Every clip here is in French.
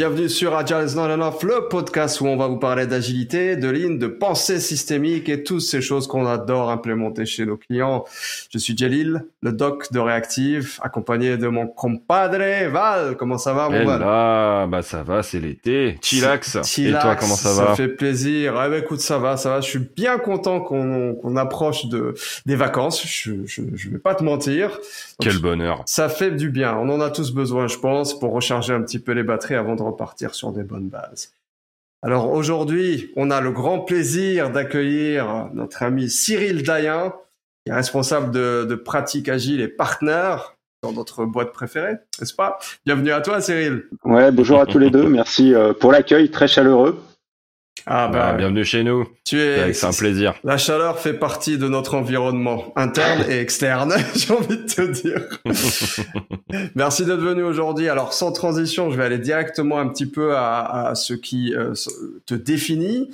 bienvenue sur Agile is not enough, le podcast où on va vous parler d'agilité, de ligne, de pensée systémique et toutes ces choses qu'on adore implémenter chez nos clients. Je suis Jalil, le doc de Reactive, accompagné de mon compadre Val. Comment ça va, mon Val? Là, bah ça va, c'est l'été. Chillax. Et toi, comment ça va? Ça fait plaisir. Ah bah écoute, ça va, ça va. Je suis bien content qu'on qu'on approche de des vacances. Je, je, je vais pas te mentir. Quel bonheur. Ça fait du bien. On en a tous besoin, je pense, pour recharger un petit peu les batteries avant de repartir sur des bonnes bases. Alors aujourd'hui, on a le grand plaisir d'accueillir notre ami Cyril Dayen, qui est responsable de, pratique agile et partenaire dans notre boîte préférée, n'est-ce pas? Bienvenue à toi Cyril. Ouais, bonjour à tous les deux, merci euh, pour l'accueil très chaleureux. Ah bah, bienvenue chez nous. Tu es, c'est un plaisir. La chaleur fait partie de notre environnement interne et externe, j'ai envie de te dire. Merci d'être venu aujourd'hui. Alors sans transition, je vais aller directement un petit peu à, à ce qui euh, te définit.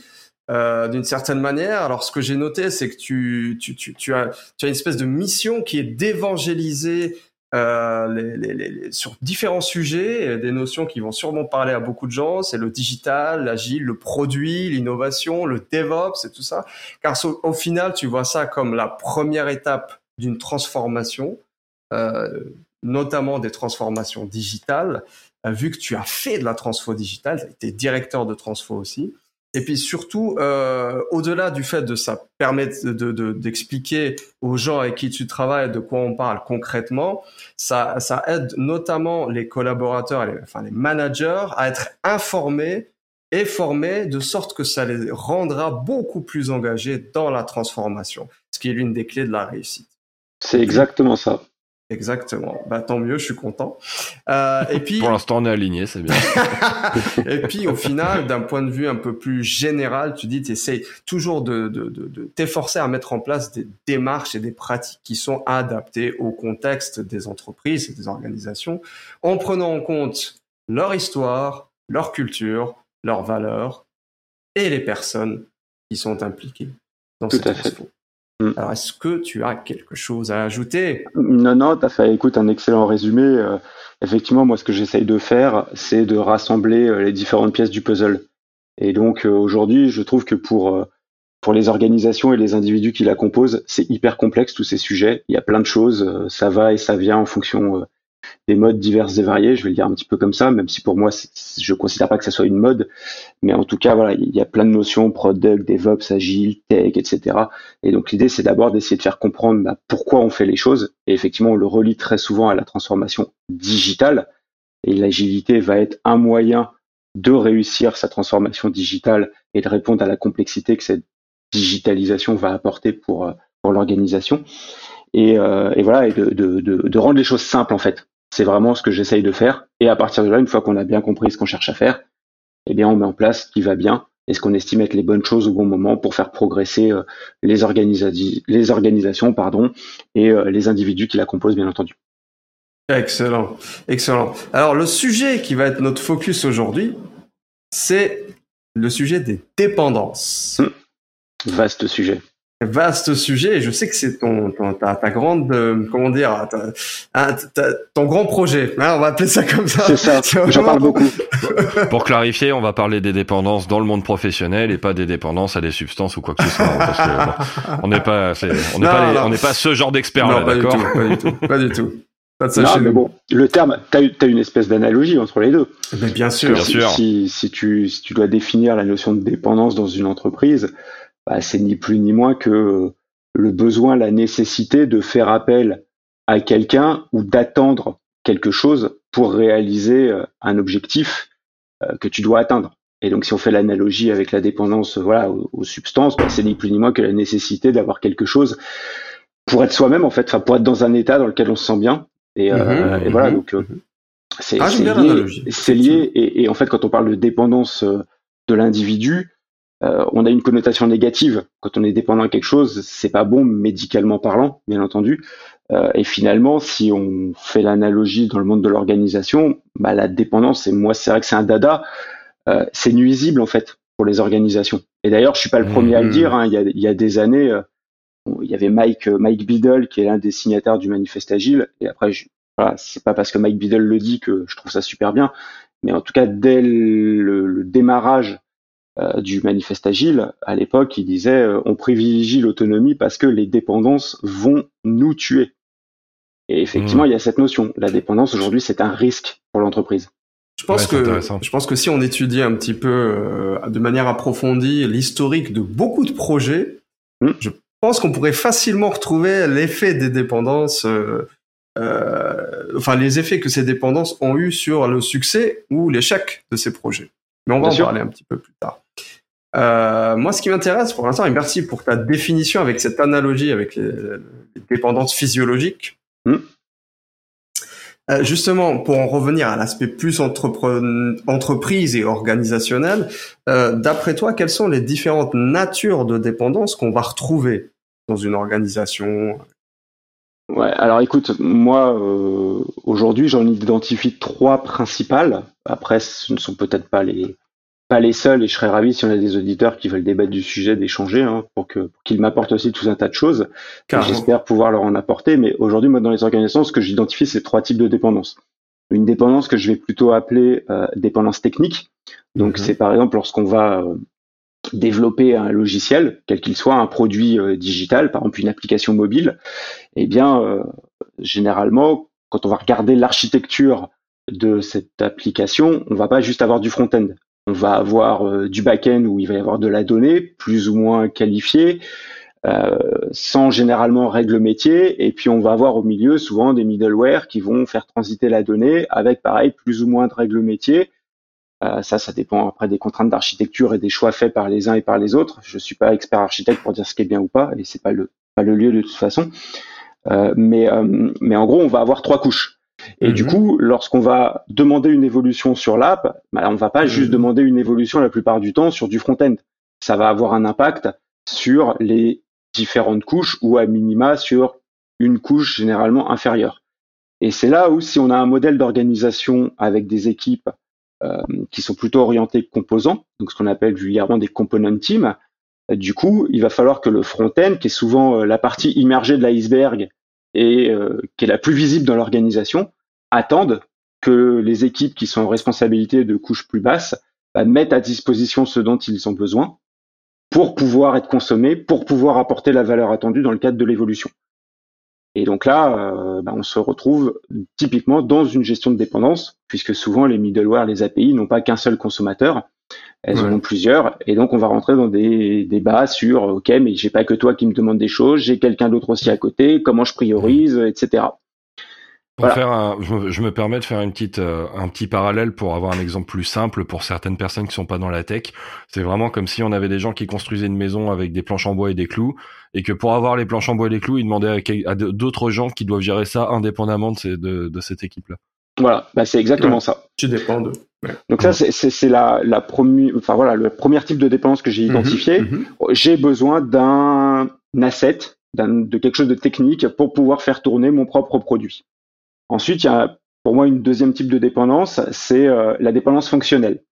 Euh, d'une certaine manière. Alors, ce que j'ai noté, c'est que tu, tu, tu, tu, as, tu as une espèce de mission qui est d'évangéliser euh, les, les, les, sur différents sujets, des notions qui vont sûrement parler à beaucoup de gens. C'est le digital, l'agile, le produit, l'innovation, le DevOps et tout ça. Car au, final, tu vois ça comme la première étape d'une transformation, euh, notamment des transformations digitales. Euh, vu que tu as fait de la transfo digitale, tu as été directeur de transfo aussi. Et puis surtout, euh, au-delà du fait de ça permettre d'expliquer de, aux gens avec qui tu travailles de quoi on parle concrètement, ça, ça aide notamment les collaborateurs, enfin les managers à être informés et formés de sorte que ça les rendra beaucoup plus engagés dans la transformation, ce qui est l'une des clés de la réussite. C'est exactement ça. Exactement. Bah tant mieux, je suis content. Euh, et puis pour l'instant on est aligné, c'est bien. et puis au final, d'un point de vue un peu plus général, tu dis, tu essayes toujours de, de, de, de t'efforcer à mettre en place des démarches et des pratiques qui sont adaptées au contexte des entreprises et des organisations, en prenant en compte leur histoire, leur culture, leurs valeurs et les personnes qui sont impliquées dans Tout à fait. Mm. Alors, est-ce que tu as quelque chose à ajouter? Non, non, tu as fait, écoute, un excellent résumé. Euh, effectivement, moi, ce que j'essaye de faire, c'est de rassembler euh, les différentes pièces du puzzle. Et donc, euh, aujourd'hui, je trouve que pour, pour les organisations et les individus qui la composent, c'est hyper complexe, tous ces sujets. Il y a plein de choses, ça va et ça vient en fonction des modes divers et variés, je vais le dire un petit peu comme ça, même si pour moi, je ne considère pas que ça soit une mode, mais en tout cas, voilà, il y a plein de notions, product, DevOps, agile, tech, etc. Et donc l'idée, c'est d'abord d'essayer de faire comprendre bah, pourquoi on fait les choses, et effectivement, on le relie très souvent à la transformation digitale, et l'agilité va être un moyen de réussir sa transformation digitale et de répondre à la complexité que cette digitalisation va apporter pour, pour l'organisation. Et, euh, et, voilà, et de, de, de, de, rendre les choses simples en fait. C'est vraiment ce que j'essaye de faire. Et à partir de là, une fois qu'on a bien compris ce qu'on cherche à faire, eh bien, on met en place ce qui va bien et ce qu'on estime être les bonnes choses au bon moment pour faire progresser euh, les, organisa les organisations pardon, et euh, les individus qui la composent, bien entendu. Excellent, excellent. Alors, le sujet qui va être notre focus aujourd'hui, c'est le sujet des dépendances. Hum. Vaste sujet vaste sujet et je sais que c'est ton, ta, grande euh, comment dire ton grand projet hein, on va appeler ça comme ça. C'est ça j'en parle beaucoup. Pour clarifier on va parler des dépendances dans le monde professionnel et pas des dépendances à des substances ou quoi que ce soit hein, on n'est pas on n'est pas on n'est pas ce genre d'expert là d'accord pas du tout pas du tout. Pas de non, mais bon, le terme, tu as, une espèce d'analogie entre les deux. Mais bien sûr, bien sûr. Si, si, tu, si tu dois définir la notion de dépendance dans une entreprise, bah, c'est ni plus ni moins que le besoin, la nécessité de faire appel à quelqu'un ou d'attendre quelque chose pour réaliser euh, un objectif euh, que tu dois atteindre. Et donc, si on fait l'analogie avec la dépendance, voilà, aux, substances, bah, c'est ni plus ni moins que la nécessité d'avoir quelque chose pour être soi-même, en fait, pour être dans un état dans lequel on se sent bien. Et, euh, mhm, et voilà, mhm, donc mhm. c'est ah, lié. lié et, et, en fait, quand on parle de dépendance de l'individu, euh, on a une connotation négative quand on est dépendant à quelque chose, c'est pas bon médicalement parlant, bien entendu. Euh, et finalement, si on fait l'analogie dans le monde de l'organisation, bah, la dépendance, et moi c'est vrai que c'est un dada, euh, c'est nuisible en fait pour les organisations. Et d'ailleurs, je suis pas le premier à le mmh. dire. Hein, il, y a, il, y a, des années, il y avait Mike Mike Biddle qui est l'un des signataires du manifeste agile. Et après, je, voilà, c'est pas parce que Mike Biddle le dit que je trouve ça super bien, mais en tout cas dès le, démarrage euh, du manifeste agile, à l'époque, il disait euh, on privilégie l'autonomie parce que les dépendances vont nous tuer. Et effectivement, mmh. il y a cette notion. La dépendance aujourd'hui, c'est un risque pour l'entreprise. Je pense que je pense que si on étudie un petit peu euh, de manière approfondie l'historique de beaucoup de projets, mmh. je pense qu'on pourrait facilement retrouver l'effet des dépendances, euh, euh, enfin les effets que ces dépendances ont eu sur le succès ou l'échec de ces projets. Mais on va en parler un petit peu plus tard. Euh, moi, ce qui m'intéresse pour l'instant, et merci pour ta définition avec cette analogie avec les, dépendances physiologiques. Hmm. Euh, justement, pour en revenir à l'aspect plus entreprise et organisationnel, euh, d'après toi, quelles sont les différentes natures de dépendance qu'on va retrouver dans une organisation Ouais, alors écoute, moi euh, aujourd'hui j'en identifie trois principales. Après, ce ne sont peut-être pas les pas les seuls, et je serais ravi si on a des auditeurs qui veulent débattre du sujet, d'échanger, hein, pour que qu'ils m'apportent aussi tout un tas de choses. J'espère pouvoir leur en apporter. Mais aujourd'hui, moi, dans les organisations, ce que j'identifie, c'est trois types de dépendance. Une dépendance que je vais plutôt appeler euh, dépendance technique. Donc, mhm. c'est par exemple lorsqu'on va euh, développer un logiciel, quel qu'il soit, un produit euh, digital, par exemple une application mobile. Eh bien, généralement, quand on va regarder l'architecture de cette application, on va pas juste avoir du front-end on va avoir euh, du back-end où il va y avoir de la donnée plus ou moins qualifiée, euh, sans généralement règles métier, et puis on va avoir au milieu souvent des middleware qui vont faire transiter la donnée avec pareil plus ou moins de règles métiers. Euh, ça, ça dépend après des contraintes d'architecture et des choix faits par les uns et par les autres. Je suis pas expert architecte pour dire ce qui est bien ou pas, et c'est pas le pas le lieu de toute façon. mais mais en gros, on va avoir trois couches. Et du mhm. coup, lorsqu'on va demander une évolution sur l'app, bah, on ne va pas juste mhm. demander une évolution la plupart du temps sur du front-end. Ça va avoir un impact sur les différentes couches ou à minima sur une couche généralement inférieure. Et c'est là où si on a un modèle d'organisation avec des équipes euh, qui sont plutôt orientées composants, donc ce qu'on appelle vulgairement des component teams, du coup, il va falloir que le front-end, qui est souvent euh, la partie immergée de l'iceberg et euh, qui est la plus visible dans l'organisation, attendent que les équipes qui sont en responsabilité de couches plus basses bah, mettent à disposition ce dont ils ont besoin pour pouvoir être consommés, pour pouvoir apporter la valeur attendue dans le cadre de l'évolution. Et donc là, euh, bah, on se retrouve typiquement dans une gestion de dépendance, puisque souvent les middleware, les API n'ont pas qu'un seul consommateur, elles en ont plusieurs, et donc on va rentrer dans des débats sur ok, mais j'ai pas que toi qui me demande des choses, j'ai quelqu'un d'autre aussi à côté, comment je priorise, etc. Pour faire un, je, me, permets de faire une petite, euh, un petit parallèle pour avoir un exemple plus simple pour certaines personnes qui sont pas dans la tech. C'est vraiment comme si on avait des gens qui construisaient une maison avec des planches en bois et des clous, et que pour avoir les planches en bois et des clous, ils demandaient à, d'autres gens qui doivent gérer ça indépendamment de, de, de cette équipe-là. Voilà, bah c'est exactement ça. Tu dépends de. Donc ça, c'est la, la première, enfin voilà, le premier type de dépendance que j'ai mhm, identifié. Mhm. J'ai besoin d'un asset, de quelque chose de technique pour pouvoir faire tourner mon propre produit. Ensuite, il y a pour moi une deuxième type de dépendance, c'est euh, la dépendance fonctionnelle.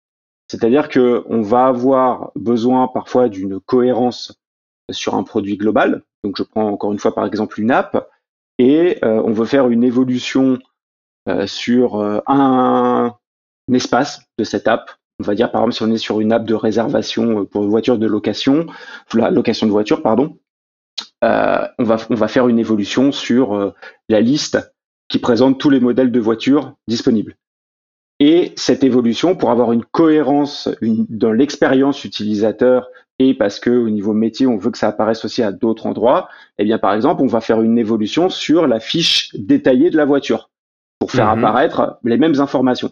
C'est-à-dire que on va avoir besoin parfois d'une cohérence sur un produit global. Donc je prends encore une fois par exemple une app et euh, on veut faire une évolution euh, sur un, espace de cette app. On va dire par exemple si on est sur une app de réservation pour voiture de location, la location de voiture pardon, on va on va faire une évolution sur la liste qui présente tous les modèles de voitures disponibles. Et cette évolution, pour avoir une cohérence dans l'expérience utilisateur et parce que au niveau métier, on veut que ça apparaisse aussi à d'autres endroits, eh bien, par exemple, on va faire une évolution sur la fiche détaillée de la voiture pour faire mhm. apparaître les mêmes informations.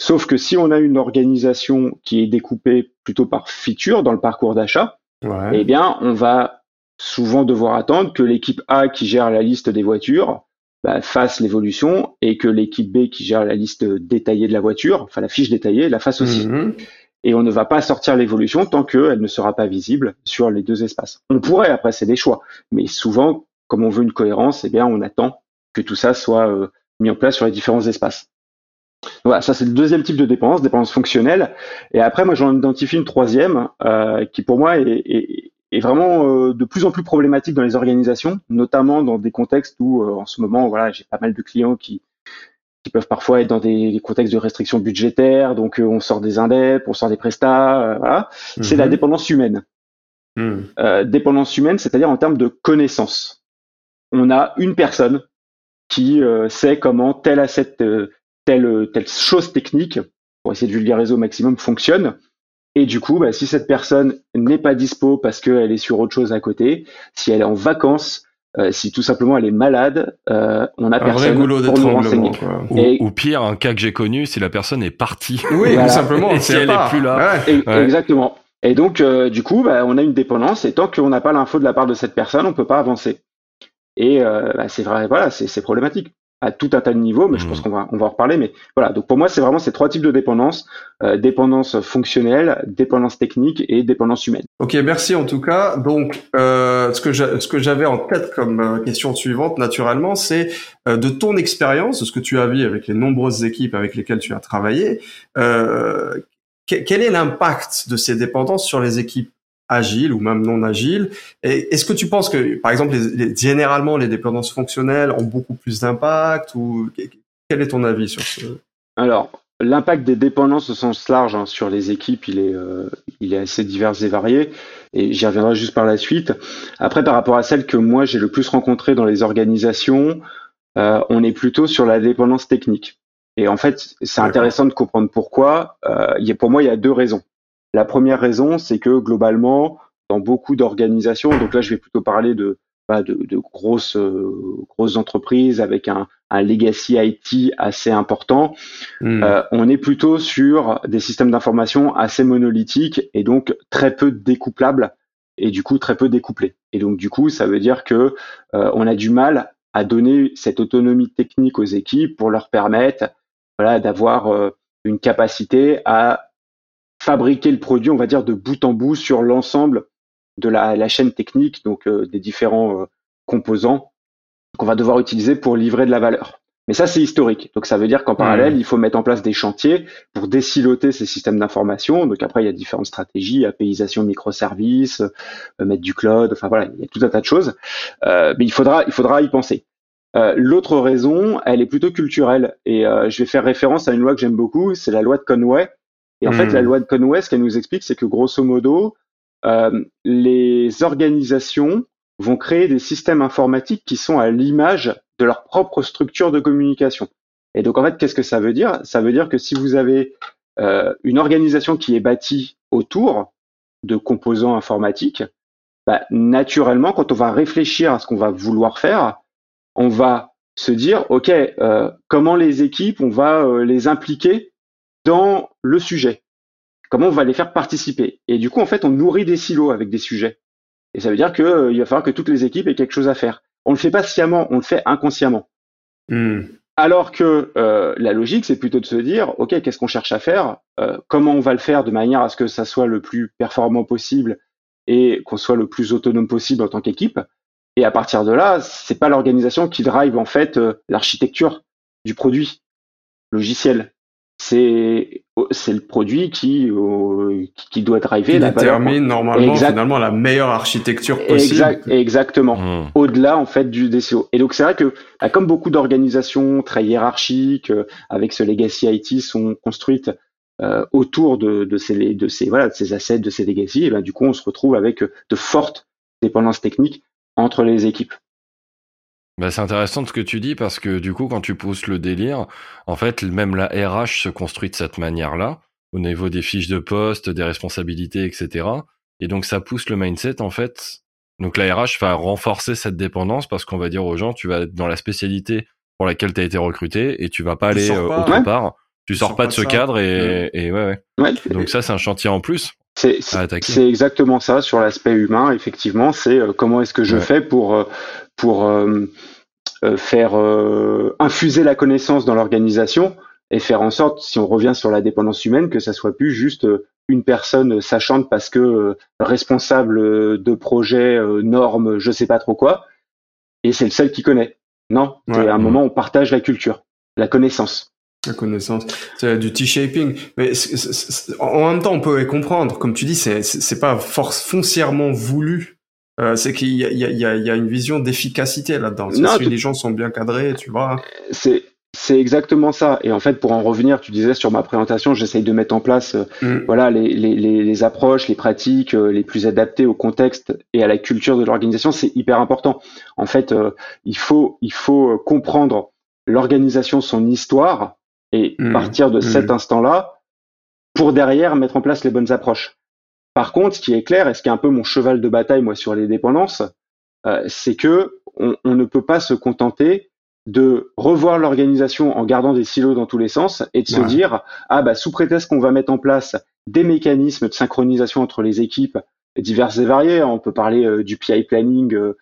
Sauf que si on a une organisation qui est découpée plutôt par feature dans le parcours d'achat, eh bien, on va souvent devoir attendre que l'équipe A qui gère la liste des voitures bah, fasse l'évolution et que l'équipe B qui gère la liste détaillée de la voiture, enfin la fiche détaillée, la fasse aussi. Mhm. Et on ne va pas sortir l'évolution tant qu'elle ne sera pas visible sur les deux espaces. On pourrait, après c'est des choix, mais souvent, comme on veut une cohérence, eh bien on attend que tout ça soit euh, mis en place sur les différents espaces. Voilà, ça c'est le deuxième type de dépendance, dépendance fonctionnelle. Et après, moi j'en identifie une troisième euh, qui pour moi est, est, est vraiment euh, de plus en plus problématique dans les organisations, notamment dans des contextes où, euh, en ce moment, voilà, j'ai pas mal de clients qui qui peuvent parfois être dans des, contextes de restrictions budgétaires, donc euh, on sort des indeps, on sort des prestats, euh, voilà. C'est la mhm. dépendance humaine. Hmm. dépendance humaine, c'est-à-dire en termes de connaissance. On a une personne qui sait comment tel asset, telle, telle chose technique, pour essayer de vulgariser au maximum, fonctionne. Et du coup, bah, si cette personne n'est pas dispo parce qu'elle est sur autre chose à côté, si elle est en vacances, euh, si tout simplement elle est malade, euh, on a un personne pour nous renseigner. Ou, pire, un cas que j'ai connu, si la personne est partie. Oui, tout simplement. et si elle est plus là. Exactement. Et donc, euh, du coup, bah, on a une dépendance. Et tant qu'on n'a pas l'info de la part de cette personne, on peut pas avancer. Et bah, c'est vrai, voilà, c'est problématique à tout un tas de niveaux, mais je pense mmh. qu'on va, on va en reparler. Mais voilà, donc pour moi, c'est vraiment ces trois types de dépendance euh, dépendance fonctionnelle, dépendance technique et dépendance humaine. Ok, merci en tout cas. Donc, euh, ce que ce que j'avais en tête comme euh, question suivante, naturellement, c'est euh, de ton expérience, de ce que tu as vu avec les nombreuses équipes avec lesquelles tu as travaillé. quel est l'impact de ces dépendances sur les équipes agile ou même non agile. Est-ce que tu penses que, par exemple, les, généralement, les dépendances fonctionnelles ont beaucoup plus d'impact ou quel est ton avis sur ce? Alors, l'impact des dépendances au sens large hein, sur les équipes, il est, euh, il est assez divers et varié. Et j'y reviendrai juste par la suite. Après, par rapport à celle que moi j'ai le plus rencontrée dans les organisations, euh, on est plutôt sur la dépendance technique. Et en fait, c'est intéressant de comprendre pourquoi. Euh, y a, pour moi, il y a deux raisons. La première raison, c'est que globalement, dans beaucoup d'organisations, donc là je vais plutôt parler de, bah, de, de grosses, euh, grosses entreprises avec un, un, legacy IT assez important, hmm. euh, on est plutôt sur des systèmes d'information assez monolithiques et donc très peu découplables et du coup très peu découplés. Et donc du coup, ça veut dire que euh, on a du mal à donner cette autonomie technique aux équipes pour leur permettre voilà, d'avoir euh, une capacité à fabriquer le produit, on va dire, de bout en bout sur l'ensemble de la, chaîne technique, donc euh, des différents euh, composants qu'on va devoir utiliser pour livrer de la valeur. Mais ça, c'est historique. Donc ça veut dire qu'en parallèle, il faut mettre en place des chantiers pour désiloter ces systèmes d'information. Donc après, il y a différentes stratégies, apéisation microservices, euh, mettre du cloud, enfin voilà, il y a tout un tas de choses. mais il faudra, il faudra y penser. L'autre raison, elle est plutôt culturelle. Et je vais faire référence à une loi que j'aime beaucoup, c'est la loi de Conway, et en fait, la hmm. loi de Conway, ce qu'elle nous explique, c'est que grosso modo, euh, les organisations vont créer des systèmes informatiques qui sont à l'image de leur propre structure de communication. Et donc, en fait, qu'est-ce que ça veut dire? Ça veut dire que si vous avez euh, une organisation qui est bâtie autour de composants informatiques, bah, naturellement, quand on va réfléchir à ce qu'on va vouloir faire, on va se dire, OK, euh, comment les équipes, on va euh, les impliquer dans le sujet. Comment on va les faire participer. Et du coup, en fait, on nourrit des silos avec des sujets. Et ça veut dire qu'il euh, va falloir que toutes les équipes aient quelque chose à faire. On le fait pas sciemment, on le fait inconsciemment. Hmm. Alors que euh, la logique, c'est plutôt de se dire, OK, qu'est-ce qu'on cherche à faire euh, Comment on va le faire de manière à ce que ça soit le plus performant possible et qu'on soit le plus autonome possible en tant qu'équipe Et à partir de là, c'est pas l'organisation qui drive en fait l'architecture du produit logiciel c'est c'est le produit qui euh, qui doit driver la détermine normalement finalement la meilleure architecture possible. exactement. Hmm. Au-delà en fait du DCO. Et donc c'est vrai que bah, comme beaucoup d'organisations très hiérarchiques euh, avec ce legacy IT sont construites euh, autour de, de ces de ces voilà de ces assets de ces legacy, et ben du coup on se retrouve avec de fortes dépendances techniques entre les équipes. Bah, c'est intéressant ce que tu dis parce que du coup, quand tu pousses le délire, en fait, même la RH se construit de cette manière-là, au niveau des fiches de poste, des responsabilités, etc. Et donc, ça pousse le mindset, en fait. Donc, la RH va renforcer cette dépendance parce qu'on va dire aux gens, tu vas être dans la spécialité pour laquelle tu as été recruté et tu vas pas aller euh, autre part. Tu, sors, pas de ce cadre et, et ouais, ouais. Donc, ça, c'est un chantier en plus. C'est exactement ça sur l'aspect humain, effectivement. C'est euh, comment est-ce que je fais pour, euh, pour euh, faire euh, infuser la connaissance dans l'organisation et faire en sorte, si on revient sur la dépendance humaine, que ça soit plus juste une personne sachante parce que responsable de projet, normes, je sais pas trop quoi, et c'est le seul qui connaît. Non, à un moment on partage la culture, la connaissance. La connaissance, c'est du T-shaping. Mais en même temps, on peut comprendre. Comme tu dis, c'est pas force foncièrement voulu euh, c'est qu'il y, y, y a, une vision d'efficacité là-dedans. Si les gens sont bien cadrés, tu vois. C'est C'est exactement ça. Et en fait, pour en revenir, tu disais sur ma présentation, j'essaye de mettre en place, euh, mm. voilà, les, les, les, approches, les pratiques euh, les plus adaptées au contexte et à la culture de l'organisation. C'est hyper important. En fait, euh, il faut, il faut comprendre l'organisation, son histoire, et mm. partir de mm. cet instant-là pour derrière mettre en place les bonnes approches. Par contre, ce qui est clair et ce qui est un peu mon cheval de bataille moi sur les dépendances, c'est que on, on ne peut pas se contenter de revoir l'organisation en gardant des silos dans tous les sens et de se dire ah bah sous prétexte qu'on va mettre en place des mécanismes de synchronisation entre les équipes diverses et variées, hein, on peut parler euh, du PI planning euh,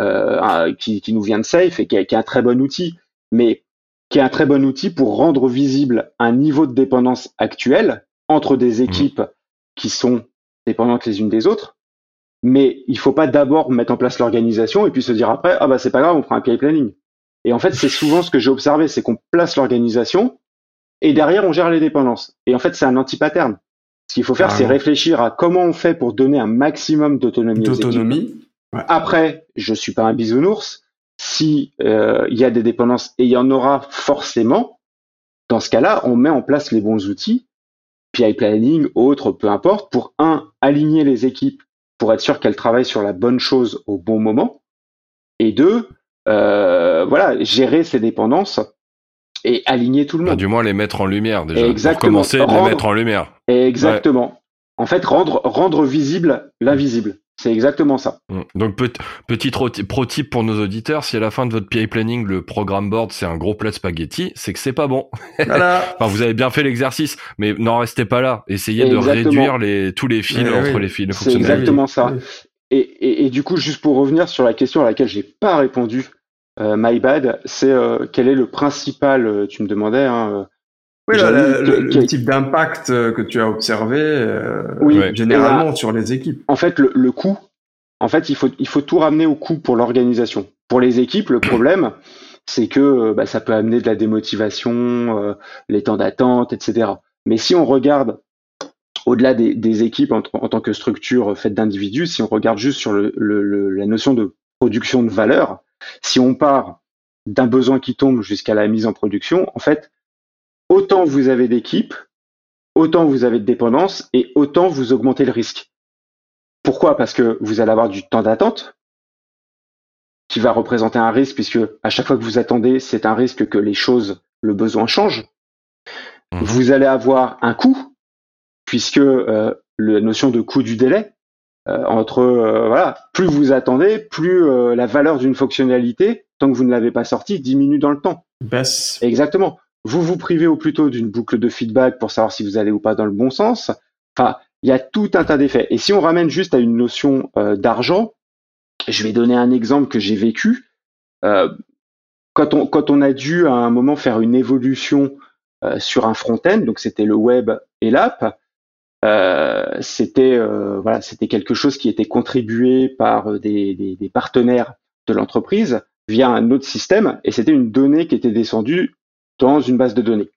euh, qui, qui, nous vient de Safe et qui, est un très bon outil, mais qui est un très bon outil pour rendre visible un niveau de dépendance actuel entre des mmh. équipes qui sont dépendantes les unes des autres. Mais il faut pas d'abord mettre en place l'organisation et puis se dire après ah bah c'est pas grave on prend un PI planning. Et en fait, c'est souvent ce que j'ai observé, c'est qu'on place l'organisation et derrière, on gère les dépendances. Et en fait, c'est un anti-pattern. Ce qu'il faut faire, c'est réfléchir à comment on fait pour donner un maximum d'autonomie D'autonomie. Après, je suis pas un bisounours. Si euh, il y a des dépendances et il y en aura forcément, dans ce cas-là, on met en place les bons outils, PI planning, autres, peu importe, pour un aligner les équipes pour être sûr qu'elles travaillent sur la bonne chose au bon moment, et deux, euh, voilà, gérer ces dépendances et aligner tout le monde. du moins les mettre en lumière déjà. Exactement. Pour commencer, les mettre en lumière. Exactement. En fait, rendre rendre visible l'invisible. C'est exactement ça. Mm. Donc petit pro type pour nos auditeurs, si à la fin de votre PI planning le programme board c'est un gros plat de spaghetti, c'est que c'est pas bon. Voilà. enfin vous avez bien fait l'exercice, mais n'en restez pas là. Essayez de réduire les tous les fils entre les fils. C'est exactement ça. Et, du coup, juste pour revenir sur la question à laquelle j'ai pas répondu, euh, my bad, c'est euh, quel est le principal, euh, tu me demandais, hein, oui, le, type d'impact que tu as observé généralement sur les équipes. En fait, le, coût, en fait, il faut, il faut tout ramener au coût pour l'organisation. Pour les équipes, le problème, c'est que bah, ça peut amener de la démotivation, les temps d'attente, etc. Mais si on regarde au-delà des, équipes en, tant que structure faite d'individus, si on regarde juste sur la notion de production de valeur, si on part d'un besoin qui tombe jusqu'à la mise en production, en fait, autant vous avez d'équipes, autant vous avez de dépendance et autant vous augmentez le risque. Pourquoi? Parce que vous allez avoir du temps d'attente qui va représenter un risque puisque à chaque fois que vous attendez, c'est un risque que les choses, le besoin change. Mmh. Vous allez avoir un coût puisque euh, la notion de coût du délai, euh, entre euh, voilà, plus vous attendez, plus la valeur d'une fonctionnalité, tant que vous ne l'avez pas sortie, diminue dans le temps. Baisse. Exactement. Vous vous privez au plutôt d'une boucle de feedback pour savoir si vous allez ou pas dans le bon sens. Enfin, il y a tout un tas d'effets. Et si on ramène juste à une notion d'argent, je vais donner un exemple que j'ai vécu. quand, on, quand on a dû à un moment faire une évolution sur un front-end, donc c'était le web et l'app, euh, c'était euh, voilà, c'était quelque chose qui était contribué par des, des, des partenaires de l'entreprise via un autre système, et c'était une donnée qui était descendue dans une base de données.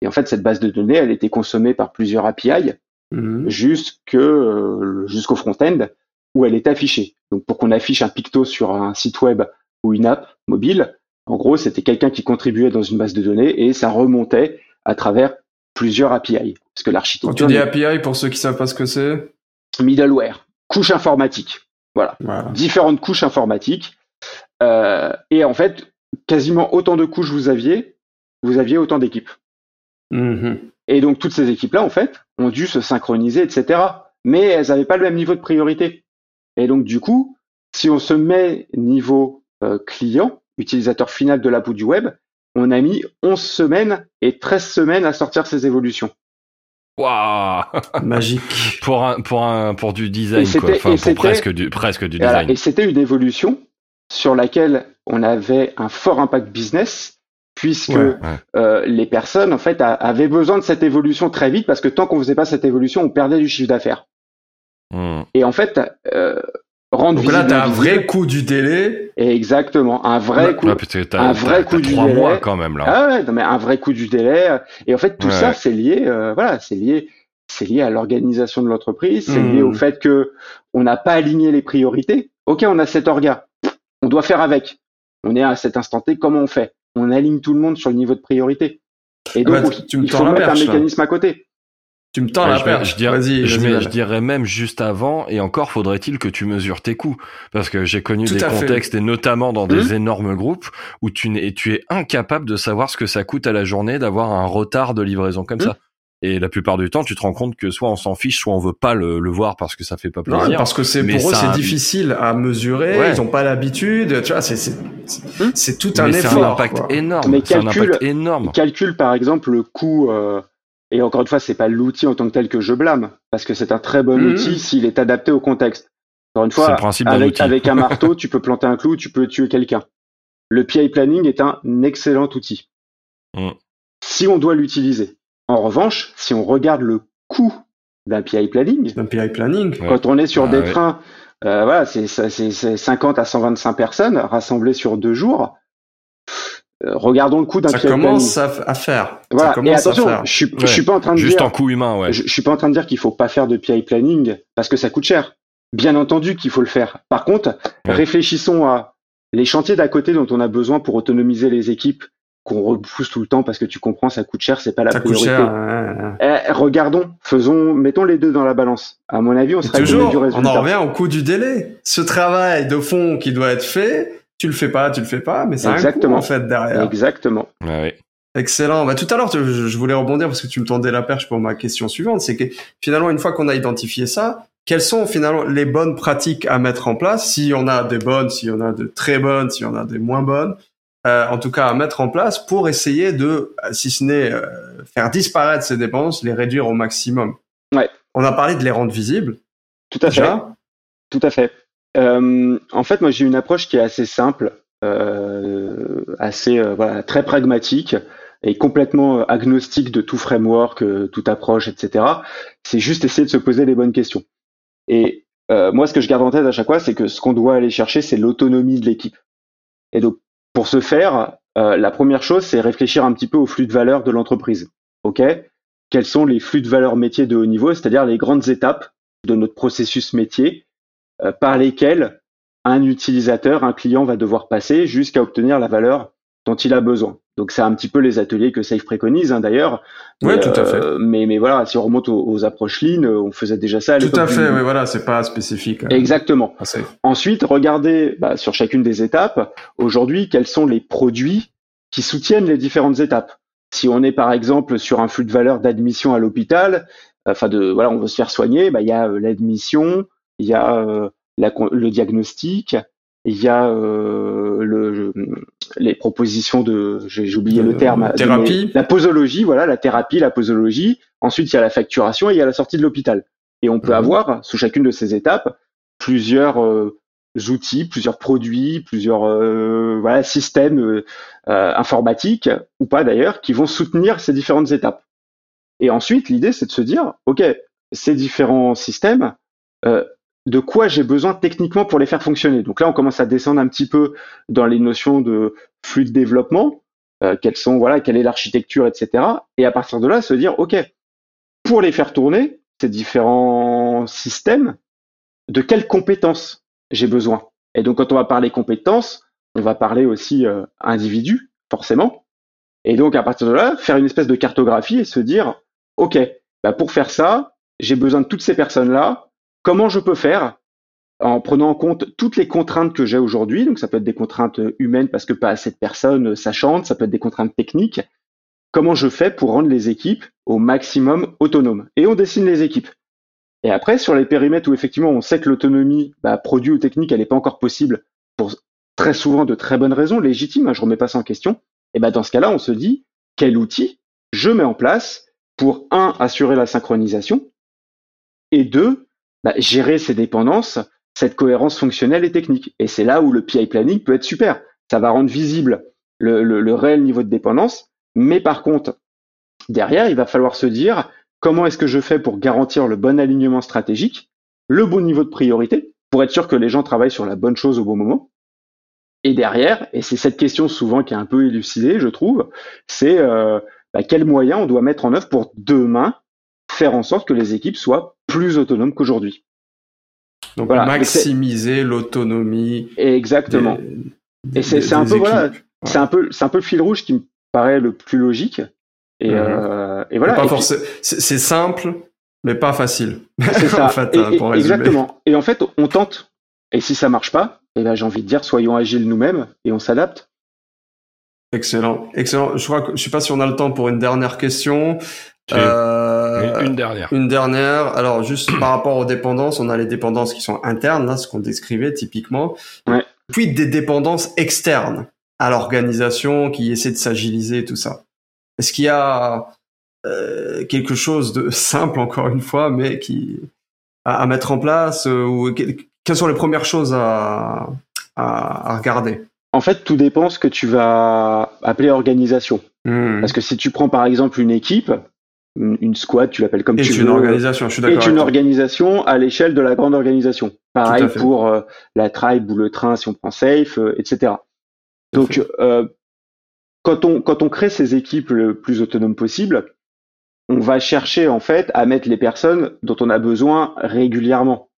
Et en fait, cette base de données, elle était consommée par plusieurs API mmh. jusque euh, jusqu'au front-end où elle est affichée. Donc, pour qu'on affiche un picto sur un site web ou une app mobile, en gros, c'était quelqu'un qui contribuait dans une base de données et ça remontait à travers plusieurs API. Parce que l'architecture. Quand tu dis API, pour ceux qui savent pas ce que c'est Middleware, couche informatique. Voilà. Différentes couches informatiques. Euh, et en fait, quasiment autant de couches vous aviez, vous aviez autant d'équipes. Mm-hmm. Et donc, toutes ces équipes-là, en fait, ont dû se synchroniser, etc. Mais elles n'avaient pas le même niveau de priorité. Et donc, du coup, si on se met niveau euh, client, utilisateur final de l'app ou du web, on a mis 11 semaines et 13 semaines à sortir ces évolutions. Waouh Magique. pour un pour un pour du design quoi. Enfin, pour presque du presque du design. Et c'était une évolution sur laquelle on avait un fort impact business puisque euh, les personnes en fait avaient besoin de cette évolution très vite parce que tant qu'on faisait pas cette évolution, on perdait du chiffre d'affaires. Hmm. Et en fait, euh, rendre Donc là, t'as un vrai coup du délai. Exactement, un vrai coup, un vrai coup du délai. mois quand même là. Ah ouais, non, mais un vrai coup du délai. Et en fait, tout ça, c'est lié, euh, voilà, c'est lié, c'est lié à l'organisation de l'entreprise, c'est lié au hmm. fait que on n'a pas aligné les priorités. Ok, on a cet orga, on doit faire avec. On est à cet instant T, comment on fait? On aligne tout le monde sur le niveau de priorité. Et donc, ah bah, tu, me il faut mettre un mécanisme à côté. Tu me tends la perche. Je, dirais, je, dirais même juste avant, et encore faudrait-il que tu mesures tes coûts. Parce que j'ai connu des contextes, et notamment dans des hum. énormes groupes, où tu, es, tu es incapable de savoir ce que ça coûte à la journée d'avoir un retard de livraison comme hum. ça. Et la plupart du temps, tu te rends compte que soit on s'en fiche, soit on veut pas le, le, voir parce que ça fait pas plaisir. Non, parce que c'est pour eux c'est difficile à mesurer, ils ont pas l'habitude, tu vois, c'est tout un effort. C'est un impact énorme. Mais calcule, un impact énorme. Calcule par exemple le coût. Euh, et encore une fois, c'est pas l'outil en tant que tel que je blâme, parce que c'est un très bon mmh. outil s'il est adapté au contexte. Encore une fois, avec, avec un marteau, tu peux planter un clou, tu peux tuer quelqu'un. Le PI planning est un excellent outil. Mmh. Si on doit l'utiliser. En revanche, si on regarde le coût d'un PI planning, PI planning, quand on est sur ah des trains, euh, voilà, c'est 50 à 125 personnes rassemblées sur deux jours. Euh, regardons le coût d'un PI planning. Ça commence à, faire. Voilà. Et attention, je suis, je suis pas en train de Juste dire. en coût humain, ouais. Je, je, suis pas en train de dire qu'il faut pas faire de PI planning parce que ça coûte cher. Bien entendu qu'il faut le faire. Par contre, réfléchissons à les chantiers d'à côté dont on a besoin pour autonomiser les équipes qu'on repousse tout le temps parce que tu comprends, ça coûte cher, c'est pas la priorité. Eh, regardons, faisons, mettons les deux dans la balance. À mon avis, on sera toujours. Du résultat. On en revient au coût du délai. Ce travail de fond qui doit être fait, tu le fais pas, tu le fais pas, mais c'est un coût en fait derrière. Exactement. Ouais, Excellent. Bah, tout à l'heure, je voulais rebondir parce que tu me tendais la perche pour ma question suivante. C'est que finalement, une fois qu'on a identifié ça, quelles sont finalement les bonnes pratiques à mettre en place? Si on a des bonnes, si on a de très bonnes, si on a des moins bonnes, euh, en tout cas à mettre en place pour essayer de, si ce n'est euh, faire disparaître ces dépenses, les réduire au maximum. Ouais. On a parlé de les rendre visibles. Tout à fait. Tout à fait. Euh, en fait, moi j'ai une approche qui est assez simple, euh, assez voilà, très pragmatique et complètement agnostique de tout framework, toute approche, etc. C'est juste essayer de se poser les bonnes questions. Et moi, ce que je garde en tête à chaque fois, c'est que ce qu'on doit aller chercher, c'est l'autonomie de l'équipe. Et donc, pour ce faire, euh, la première chose, c'est réfléchir un petit peu au flux de valeur de l'entreprise. OK? Quels sont les flux de valeur métier de haut niveau, c'est-à-dire les grandes étapes de notre processus métier euh, par lesquelles un utilisateur, un client va devoir passer jusqu'à obtenir la valeur dont il a besoin. Donc c'est un petit peu les ateliers que Safe préconise hein, d'ailleurs. Oui, tout à fait. Euh, mais, mais voilà, si on remonte aux, approches lean, euh, on faisait déjà ça. À tout à fait, oui, voilà, c'est pas spécifique. Hein. Exactement. Ensuite, regardez bah, sur chacune des étapes, aujourd'hui, quels sont les produits qui soutiennent les différentes étapes. Si on est par exemple sur un flux de valeur d'admission à l'hôpital, enfin de voilà, on veut se faire soigner, bah, il y a euh, l'admission, il y a la, le diagnostic, il y a euh, le, les propositions de, j'ai oublié le terme, thérapie, la posologie, voilà, la thérapie, la posologie. Ensuite, il y a la facturation et il y a la sortie de l'hôpital. Et on peut mhm. avoir sous chacune de ces étapes plusieurs euh, outils, plusieurs produits, plusieurs euh, voilà systèmes euh, informatiques ou pas d'ailleurs qui vont soutenir ces différentes étapes. Et ensuite, l'idée, c'est de se dire, ok, ces différents systèmes, euh, de quoi j'ai besoin techniquement pour les faire fonctionner. Donc là, on commence à descendre un petit peu dans les notions de flux de développement, euh, quelles sont, voilà, quelle est l'architecture, etc. Et à partir de là, se dire, OK, pour les faire tourner, ces différents systèmes, de quelles compétences j'ai besoin? Et donc, quand on va parler compétences, on va parler aussi euh, individu, forcément. Et donc, à partir de là, faire une espèce de cartographie et se dire, OK, bah pour faire ça, j'ai besoin de toutes ces personnes-là, Comment je peux faire en prenant en compte toutes les contraintes que j'ai aujourd'hui, donc ça peut être des contraintes humaines parce que pas assez de personnes sachantes, ça peut être des contraintes techniques. Comment je fais pour rendre les équipes au maximum autonomes? Et on dessine les équipes. Et après, sur les périmètres où effectivement on sait que l'autonomie, bah, produit ou technique, elle n'est pas encore possible pour très souvent de très bonnes raisons, légitimes, hein, je remets pas ça en question. Et ben dans ce cas-là, on se dit quel outil je mets en place pour un assurer la synchronisation et deux bah, gérer ces dépendances, cette cohérence fonctionnelle et technique. Et c'est là où le PI planning peut être super. Ça va rendre visible le, réel niveau de dépendance, mais par contre, derrière, il va falloir se dire comment est-ce que je fais pour garantir le bon alignement stratégique, le bon niveau de priorité, pour être sûr que les gens travaillent sur la bonne chose au bon moment? Et derrière, et c'est cette question souvent qui est un peu élucidée, je trouve, c'est euh, bah, quels moyens on doit mettre en œuvre pour demain faire en sorte que les équipes soient plus autonomes qu'aujourd'hui. Donc voilà. maximiser l'autonomie. Exactement. et c'est un peu voilà. c'est un peu, c'est un peu le fil rouge qui me paraît le plus logique. Et, mhm. euh, et voilà. C'est simple, mais pas facile. C'est ça. Hein, exactement. Et en fait, on tente. Et si ça marche pas, et eh ben, j'ai envie de dire, soyons agiles nous-mêmes et on s'adapte. Excellent, excellent. Je crois que je sais pas si on a le temps pour une dernière question. Euh, une, dernière. Une dernière. Alors juste par rapport aux dépendances, on a les dépendances qui sont internes, là, ce qu'on décrivait typiquement. Ouais. Puis des dépendances externes à l'organisation qui essaie de s'agiliser et tout ça. Est-ce qu'il y a euh, quelque chose de simple encore une fois, mais qui à, mettre en place euh, ou quelles sont les premières choses à, à, regarder? En fait, tout dépend ce que tu vas appeler organisation. Hmm. Parce que si tu prends par exemple une équipe, une squad, tu l'appelles comme tu veux. une organisation, je suis d'accord. Est une organisation à l'échelle de la grande organisation. Pareil pour euh, la tribe ou le train si on prend safe, etc. Donc, euh, quand on quand on crée ces équipes le plus autonomes possible, on va chercher en fait à mettre les personnes dont on a besoin régulièrement.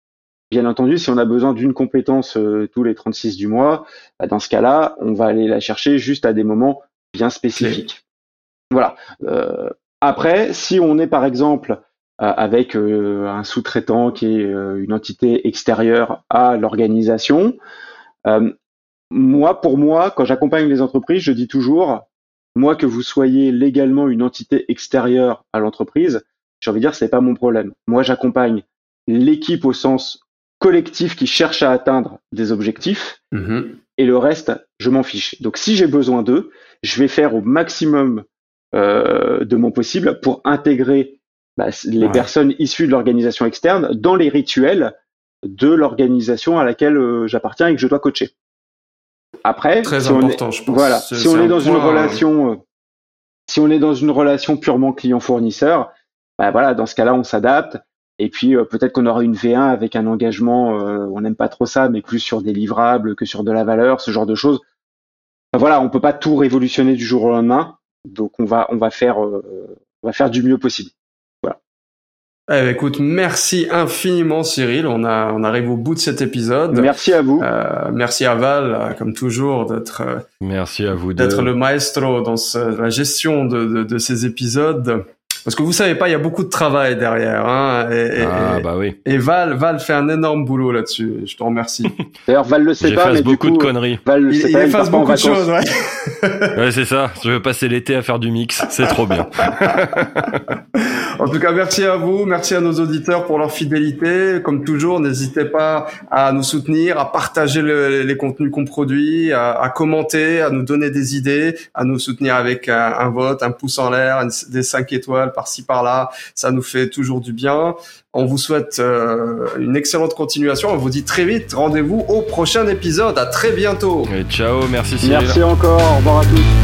Bien entendu, si on a besoin d'une compétence euh, tous les 36 du mois, bah, dans ce cas-là, on va aller la chercher juste à des moments bien spécifiques. Voilà. Euh, après, si on est par exemple avec un sous-traitant qui est une entité extérieure à l'organisation, moi, pour moi, quand j'accompagne les entreprises, je dis toujours, moi que vous soyez légalement une entité extérieure à l'entreprise, j'ai envie de dire, c'est pas mon problème. Moi, j'accompagne l'équipe au sens collectif qui cherche à atteindre des objectifs, mm-hmm. et le reste, je m'en fiche. Donc, si j'ai besoin d'eux, je vais faire au maximum euh, de mon possible pour intégrer bah, les personnes issues de l'organisation externe dans les rituels de l'organisation à laquelle euh, j'appartiens et que je dois coacher. Après, très si important, on est, je pense. Voilà, si on est dans une relation, euh, si on est dans une relation purement client-fournisseur, bah voilà, dans ce cas-là, on s'adapte. Et puis euh, peut-être qu'on aura une V1 avec un engagement, euh, on n'aime pas trop ça, mais plus sur des livrables que sur de la valeur, ce genre de choses. voilà, on peut pas tout révolutionner du jour au lendemain, donc on va on va faire on va faire du mieux possible. Eh, écoute, merci infiniment Cyril. On, a, on arrive au bout de cet épisode. Merci à vous. Euh, merci à Val, euh, comme toujours, d'être. Euh, merci à vous d'être le maestro dans la gestion de, de, de, ces épisodes. Parce que vous savez pas, il y a beaucoup de travail derrière. Hein, et, ah, bah oui. Et Val, Val fait un énorme boulot là-dessus. Je te remercie. D'ailleurs, Val le sait pas, mais beaucoup du coup, de conneries. Val il, il efface beaucoup de choses, ouais. ouais, c'est ça. Je veux passer l'été à faire du mix. C'est trop bien. en tout cas, merci à vous. Merci à nos auditeurs pour leur fidélité. Comme toujours, n'hésitez pas à nous soutenir, à partager les contenus qu'on produit, à, à, commenter, à nous donner des idées, à nous soutenir avec un, un vote, un pouce en l'air, des cinq étoiles par-ci par-là. Ça nous fait toujours du bien. On vous souhaite euh, une excellente continuation. On vous dit très vite. Rendez-vous au prochain épisode. À très bientôt. Et ciao. Merci Cyril. Merci encore. Au revoir à tous.